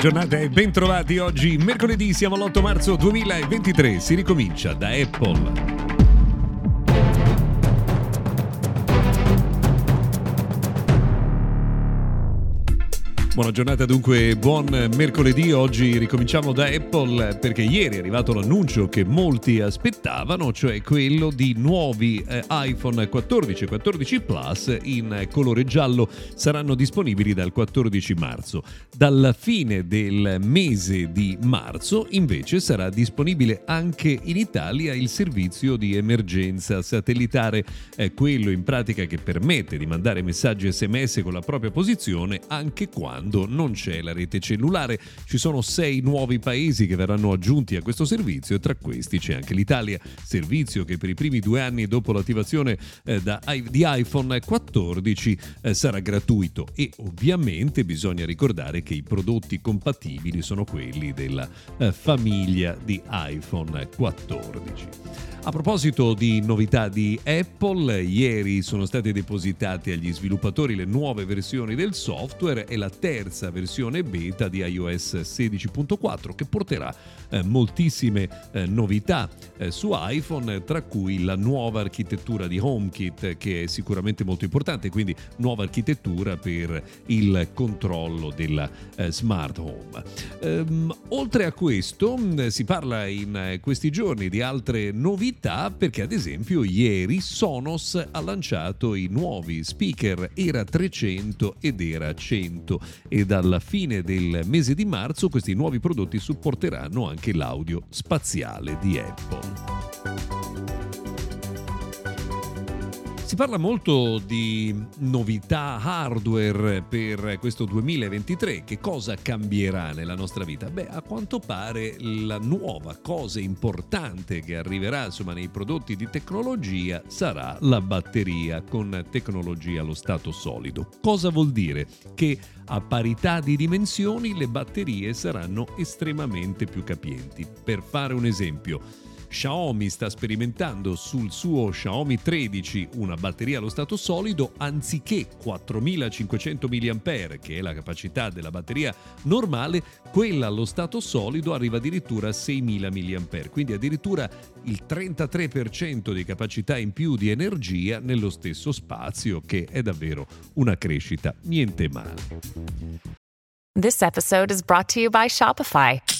giornata e bentrovati oggi, mercoledì, siamo l'8 marzo 2023, si ricomincia da Apple. Buona giornata dunque, buon mercoledì. Oggi ricominciamo da Apple perché ieri è arrivato l'annuncio che molti aspettavano, cioè quello di nuovi eh, iPhone 14 e 14 Plus in colore giallo saranno disponibili dal 14 marzo. Dalla fine del mese di marzo invece sarà disponibile anche in Italia il servizio di emergenza satellitare, è quello in pratica che permette di mandare messaggi SMS con la propria posizione anche quando quando non c'è la rete cellulare. Ci sono sei nuovi paesi che verranno aggiunti a questo servizio e tra questi c'è anche l'Italia, servizio che per i primi due anni dopo l'attivazione eh, da, di iPhone 14 eh, sarà gratuito e ovviamente bisogna ricordare che i prodotti compatibili sono quelli della eh, famiglia di iPhone 14. A proposito di novità di Apple, ieri sono state depositate agli sviluppatori le nuove versioni del software e la terza versione beta di iOS 16.4 che porterà eh, moltissime eh, novità eh, su iPhone, tra cui la nuova architettura di HomeKit che è sicuramente molto importante, quindi nuova architettura per il controllo della eh, smart home. Ehm, oltre a questo si parla in eh, questi giorni di altre novità perché ad esempio ieri Sonos ha lanciato i nuovi speaker Era 300 ed Era 100 e dalla fine del mese di marzo questi nuovi prodotti supporteranno anche l'audio spaziale di Apple. Si parla molto di novità hardware per questo 2023. Che cosa cambierà nella nostra vita? Beh, a quanto pare la nuova cosa importante che arriverà insomma, nei prodotti di tecnologia sarà la batteria con tecnologia allo stato solido. Cosa vuol dire? Che a parità di dimensioni le batterie saranno estremamente più capienti. Per fare un esempio, Xiaomi sta sperimentando sul suo Xiaomi 13 una batteria allo stato solido anziché 4500 mAh, che è la capacità della batteria normale, quella allo stato solido arriva addirittura a 6000 mAh, quindi addirittura il 33% di capacità in più di energia nello stesso spazio, che è davvero una crescita niente male. This episode is brought to you by Shopify.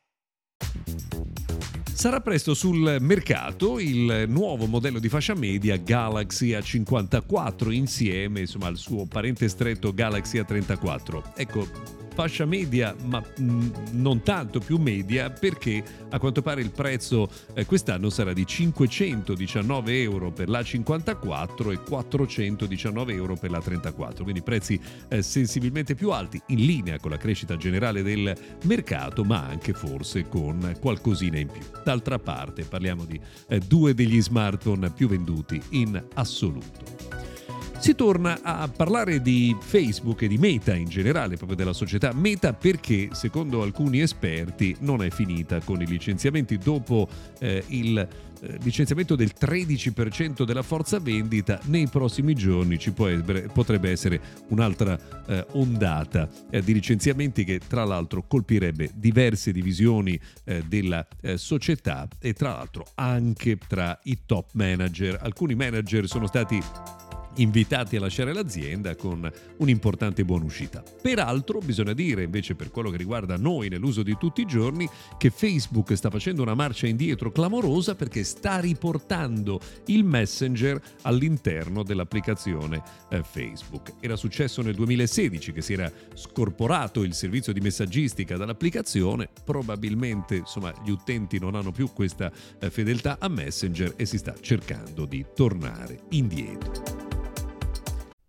Sarà presto sul mercato il nuovo modello di fascia media Galaxy A54 insieme insomma, al suo parente stretto Galaxy A34. Ecco, fascia media, ma mh, non tanto più media, perché a quanto pare il prezzo eh, quest'anno sarà di 519 euro per la 54 e 419 euro per la 34, quindi prezzi eh, sensibilmente più alti, in linea con la crescita generale del mercato, ma anche forse con qualcosina in più. D'altra parte parliamo di eh, due degli smartphone più venduti in assoluto. Si torna a parlare di Facebook e di Meta in generale, proprio della società Meta, perché secondo alcuni esperti non è finita con i licenziamenti dopo eh, il eh, licenziamento del 13% della forza vendita, nei prossimi giorni ci potrebbe essere un'altra eh, ondata eh, di licenziamenti che tra l'altro colpirebbe diverse divisioni eh, della eh, società e tra l'altro anche tra i top manager. Alcuni manager sono stati invitati a lasciare l'azienda con un'importante buona uscita. Peraltro bisogna dire invece per quello che riguarda noi nell'uso di tutti i giorni che Facebook sta facendo una marcia indietro clamorosa perché sta riportando il Messenger all'interno dell'applicazione eh, Facebook. Era successo nel 2016 che si era scorporato il servizio di messaggistica dall'applicazione, probabilmente insomma gli utenti non hanno più questa eh, fedeltà a Messenger e si sta cercando di tornare indietro.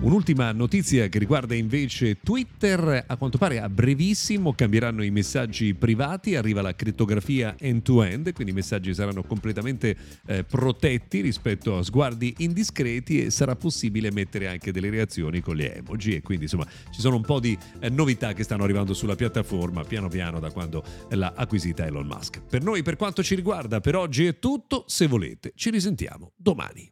Un'ultima notizia che riguarda invece Twitter, a quanto pare a brevissimo cambieranno i messaggi privati, arriva la crittografia end-to-end, quindi i messaggi saranno completamente eh, protetti rispetto a sguardi indiscreti e sarà possibile mettere anche delle reazioni con le emoji e quindi insomma ci sono un po' di eh, novità che stanno arrivando sulla piattaforma piano piano da quando l'ha acquisita Elon Musk. Per noi per quanto ci riguarda per oggi è tutto, se volete ci risentiamo domani.